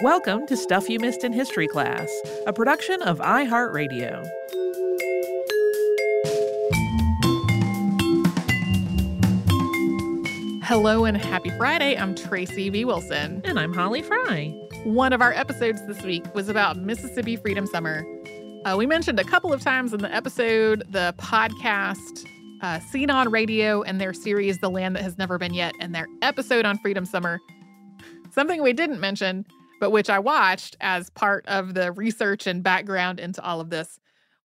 Welcome to Stuff You Missed in History Class, a production of iHeartRadio. Hello and happy Friday. I'm Tracy V. Wilson. And I'm Holly Fry. One of our episodes this week was about Mississippi Freedom Summer. Uh, we mentioned a couple of times in the episode the podcast uh, Scene on Radio and their series The Land That Has Never Been Yet and their episode on Freedom Summer. Something we didn't mention, but which I watched as part of the research and background into all of this,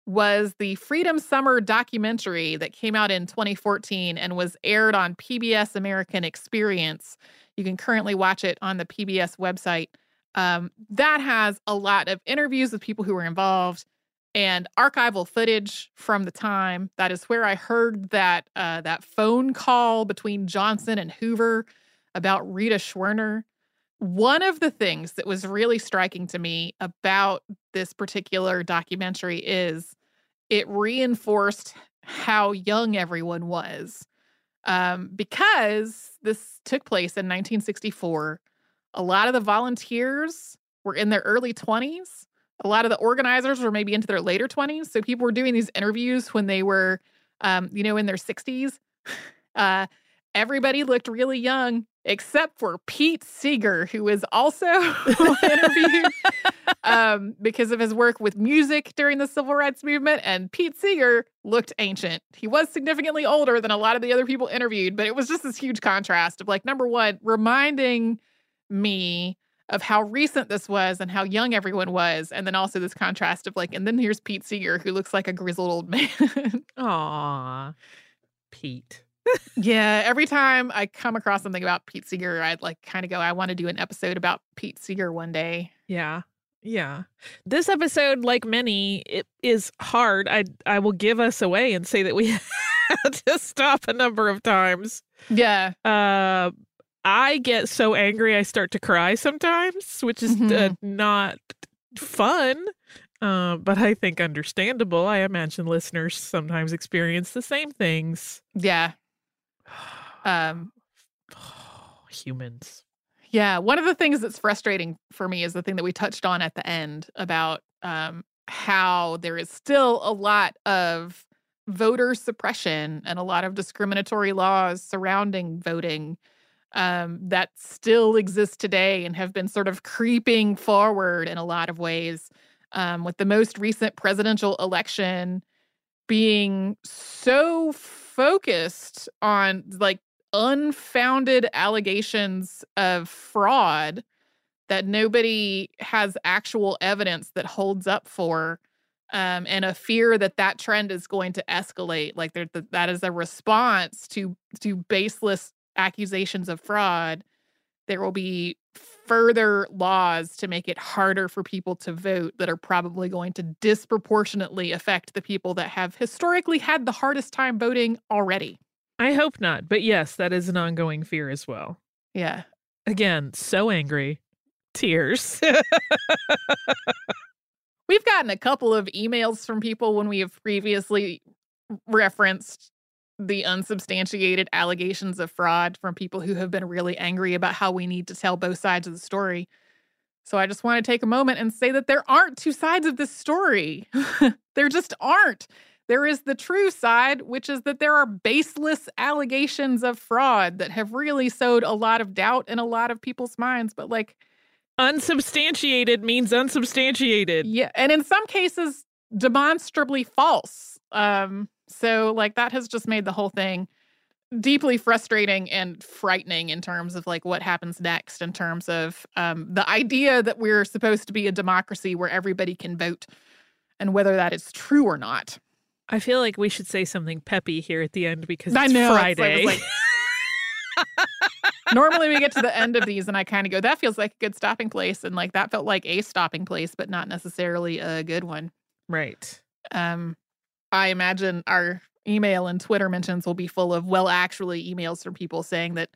was the Freedom Summer documentary that came out in 2014 and was aired on PBS American Experience. You can currently watch it on the PBS website. Um, that has a lot of interviews with people who were involved and archival footage from the time. That is where I heard that uh, that phone call between Johnson and Hoover about Rita Schwerner. One of the things that was really striking to me about this particular documentary is it reinforced how young everyone was. Um, because this took place in 1964, a lot of the volunteers were in their early 20s. A lot of the organizers were maybe into their later 20s. So people were doing these interviews when they were, um, you know, in their 60s. Uh, everybody looked really young except for Pete Seeger, who was also interviewed um, because of his work with music during the civil rights movement. And Pete Seeger looked ancient. He was significantly older than a lot of the other people interviewed, but it was just this huge contrast of like, number one, reminding me of how recent this was and how young everyone was. And then also this contrast of like, and then here's Pete Seeger, who looks like a grizzled old man. Aw, Pete yeah, every time I come across something about Pete Seeger, I'd like kind of go, I want to do an episode about Pete Seeger one day. Yeah. Yeah. This episode, like many, it is hard. I I will give us away and say that we had to stop a number of times. Yeah. Uh I get so angry I start to cry sometimes, which is mm-hmm. uh, not fun. Uh, but I think understandable. I imagine listeners sometimes experience the same things. Yeah, um, humans. Yeah, one of the things that's frustrating for me is the thing that we touched on at the end about um, how there is still a lot of voter suppression and a lot of discriminatory laws surrounding voting um, that still exist today and have been sort of creeping forward in a lot of ways. um, with the most recent presidential election being so focused on like unfounded allegations of fraud that nobody has actual evidence that holds up for um, and a fear that that trend is going to escalate like there, that, is a response to to baseless accusations of fraud there will be further laws to make it harder for people to vote that are probably going to disproportionately affect the people that have historically had the hardest time voting already. I hope not, but yes, that is an ongoing fear as well. Yeah. Again, so angry. Tears. We've gotten a couple of emails from people when we have previously referenced the unsubstantiated allegations of fraud from people who have been really angry about how we need to tell both sides of the story. So I just want to take a moment and say that there aren't two sides of this story. there just aren't. There is the true side, which is that there are baseless allegations of fraud that have really sowed a lot of doubt in a lot of people's minds. But like, unsubstantiated means unsubstantiated. Yeah. And in some cases, demonstrably false. Um, so, like, that has just made the whole thing deeply frustrating and frightening in terms of like what happens next in terms of um, the idea that we're supposed to be a democracy where everybody can vote and whether that is true or not. I feel like we should say something peppy here at the end because I know, Friday. Like, like, normally we get to the end of these and I kind of go, that feels like a good stopping place. And like that felt like a stopping place, but not necessarily a good one. Right. Um, I imagine our email and Twitter mentions will be full of, well, actually, emails from people saying that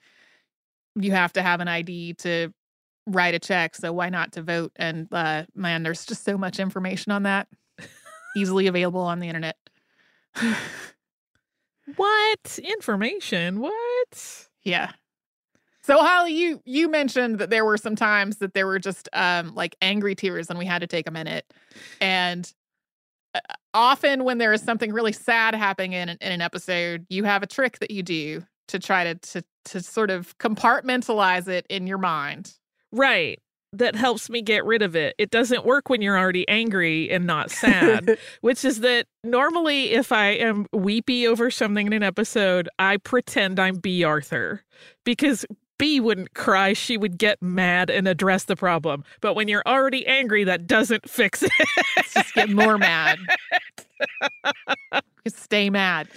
you have to have an ID to write a check. So why not to vote? And uh, man, there's just so much information on that, easily available on the internet. what information? What? Yeah. So Holly, you you mentioned that there were some times that there were just um like angry tears and we had to take a minute. And often when there is something really sad happening in, in an episode, you have a trick that you do to try to to to sort of compartmentalize it in your mind. Right. That helps me get rid of it. It doesn't work when you're already angry and not sad, which is that normally if I am weepy over something in an episode, I pretend I'm Bea Arthur because Bea wouldn't cry, she would get mad and address the problem. But when you're already angry, that doesn't fix it. Just get more mad. stay mad.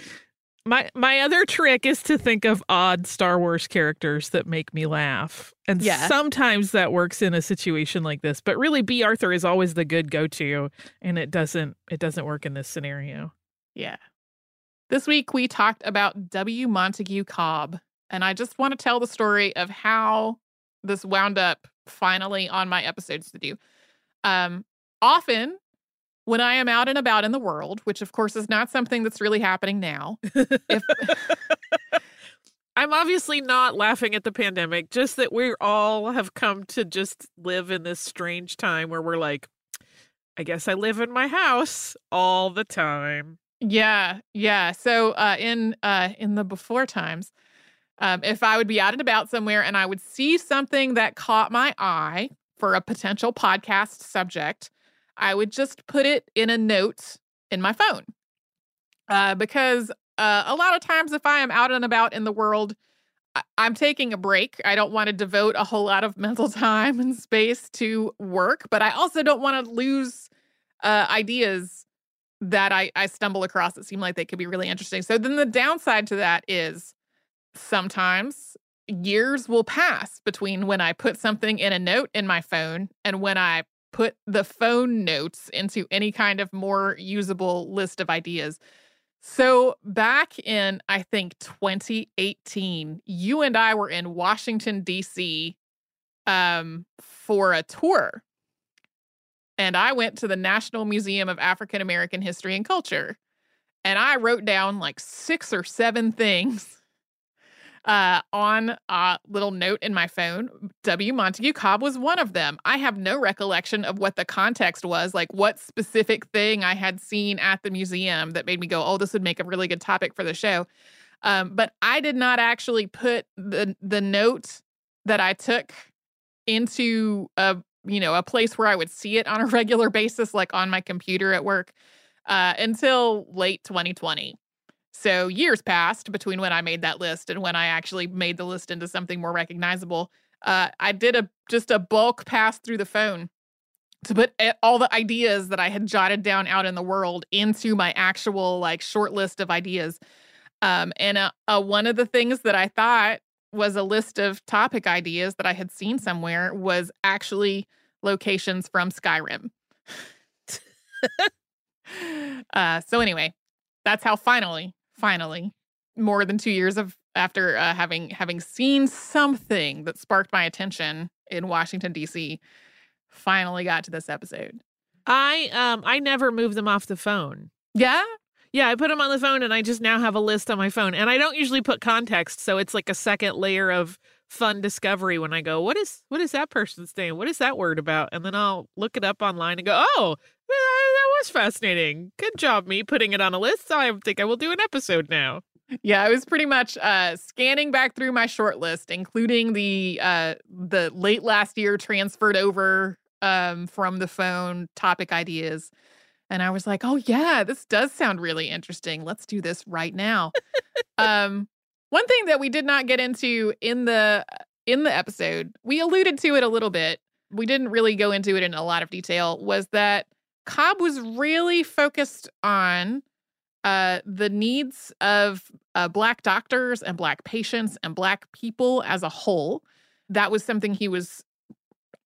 My my other trick is to think of odd Star Wars characters that make me laugh. And yeah. sometimes that works in a situation like this, but really Bea Arthur is always the good go-to and it doesn't it doesn't work in this scenario. Yeah. This week we talked about W. Montague Cobb, and I just want to tell the story of how this wound up finally on my episodes to do. Um, often when I am out and about in the world, which of course is not something that's really happening now. if, I'm obviously not laughing at the pandemic, just that we all have come to just live in this strange time where we're like, I guess I live in my house all the time. Yeah, yeah. So uh, in uh, in the before times, um, if I would be out and about somewhere and I would see something that caught my eye for a potential podcast subject, I would just put it in a note in my phone. Uh, because uh, a lot of times, if I am out and about in the world, I- I'm taking a break. I don't want to devote a whole lot of mental time and space to work, but I also don't want to lose uh, ideas that I, I stumble across that seem like they could be really interesting. So then the downside to that is sometimes years will pass between when I put something in a note in my phone and when I put the phone notes into any kind of more usable list of ideas. So, back in, I think, 2018, you and I were in Washington, D.C. Um, for a tour. And I went to the National Museum of African American History and Culture. And I wrote down like six or seven things uh, on a little note in my phone. W. Montague Cobb was one of them. I have no recollection of what the context was, like what specific thing I had seen at the museum that made me go, oh, this would make a really good topic for the show. Um, but I did not actually put the the note that I took into a you know, a place where I would see it on a regular basis, like on my computer at work, uh, until late 2020. So years passed between when I made that list and when I actually made the list into something more recognizable. Uh, I did a just a bulk pass through the phone to put all the ideas that I had jotted down out in the world into my actual like short list of ideas. Um, and uh, uh, one of the things that I thought was a list of topic ideas that I had seen somewhere was actually locations from Skyrim. uh, so anyway, that's how finally, finally, more than two years of after uh, having having seen something that sparked my attention in Washington D.C., finally got to this episode. I um I never move them off the phone. Yeah, yeah, I put them on the phone and I just now have a list on my phone. And I don't usually put context, so it's like a second layer of fun discovery when I go, what is what is that person's name? What is that word about? And then I'll look it up online and go, oh, was fascinating. Good job, me putting it on a list. So I think I will do an episode now. Yeah, I was pretty much uh, scanning back through my short list, including the uh, the late last year transferred over um, from the phone topic ideas and I was like, "Oh yeah, this does sound really interesting. Let's do this right now." um, one thing that we did not get into in the in the episode, we alluded to it a little bit. We didn't really go into it in a lot of detail. Was that Cobb was really focused on uh, the needs of uh, Black doctors and Black patients and Black people as a whole. That was something he was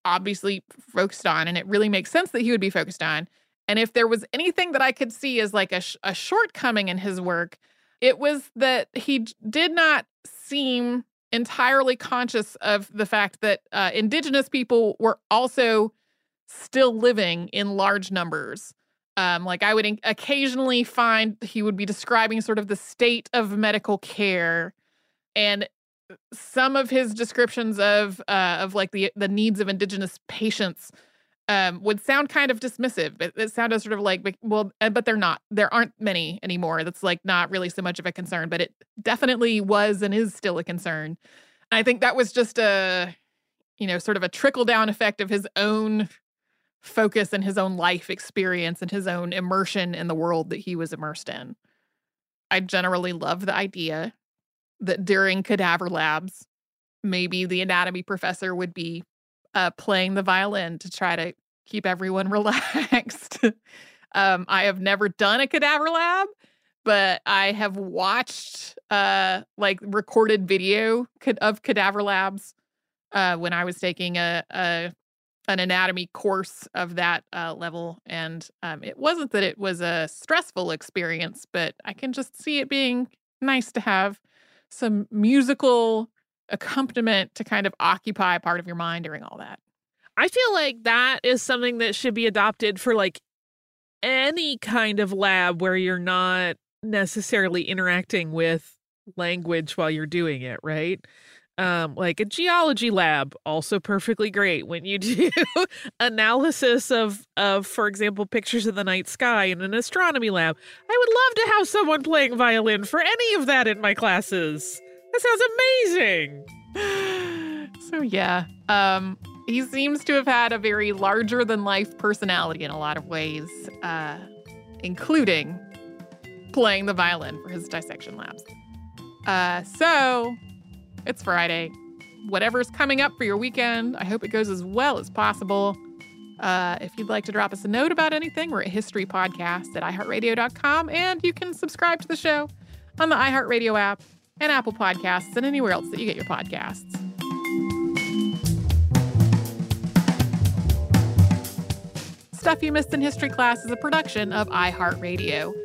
obviously focused on, and it really makes sense that he would be focused on. And if there was anything that I could see as like a, sh- a shortcoming in his work, it was that he did not seem entirely conscious of the fact that uh, indigenous people were also still living in large numbers. Um, like I would occasionally find he would be describing sort of the state of medical care, and some of his descriptions of uh, of like the the needs of indigenous patients um, would sound kind of dismissive. It, it sounded sort of like, well, uh, but they're not. There aren't many anymore. That's like not really so much of a concern, but it definitely was and is still a concern. And I think that was just a, you know, sort of a trickle down effect of his own focus and his own life experience and his own immersion in the world that he was immersed in. I generally love the idea that during cadaver labs, maybe the anatomy professor would be uh, playing the violin to try to keep everyone relaxed. um, I have never done a cadaver lab, but I have watched uh, like recorded video of cadaver labs uh, when I was taking a, a an anatomy course of that uh, level, and um, it wasn't that it was a stressful experience, but I can just see it being nice to have some musical accompaniment to kind of occupy part of your mind during all that. I feel like that is something that should be adopted for like any kind of lab where you're not necessarily interacting with language while you're doing it, right? Um, like a geology lab, also perfectly great when you do analysis of, of, for example, pictures of the night sky in an astronomy lab. I would love to have someone playing violin for any of that in my classes. That sounds amazing. so yeah, um, he seems to have had a very larger than life personality in a lot of ways, uh, including playing the violin for his dissection labs. Uh, so it's Friday. Whatever's coming up for your weekend, I hope it goes as well as possible. Uh, if you'd like to drop us a note about anything, we're at History Podcast at iHeartRadio.com, and you can subscribe to the show on the iHeartRadio app and Apple Podcasts and anywhere else that you get your podcasts. Stuff You Missed in History Class is a production of iHeartRadio.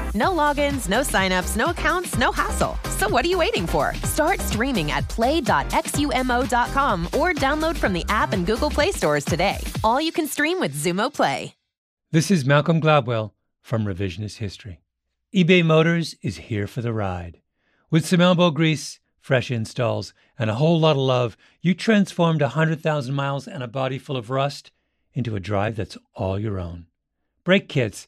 No logins, no signups, no accounts, no hassle. So what are you waiting for? Start streaming at play.xumo.com or download from the app and Google Play stores today. All you can stream with Xumo Play. This is Malcolm Gladwell from Revisionist History. eBay Motors is here for the ride. With some elbow grease, fresh installs, and a whole lot of love, you transformed 100,000 miles and a body full of rust into a drive that's all your own. Brake kits,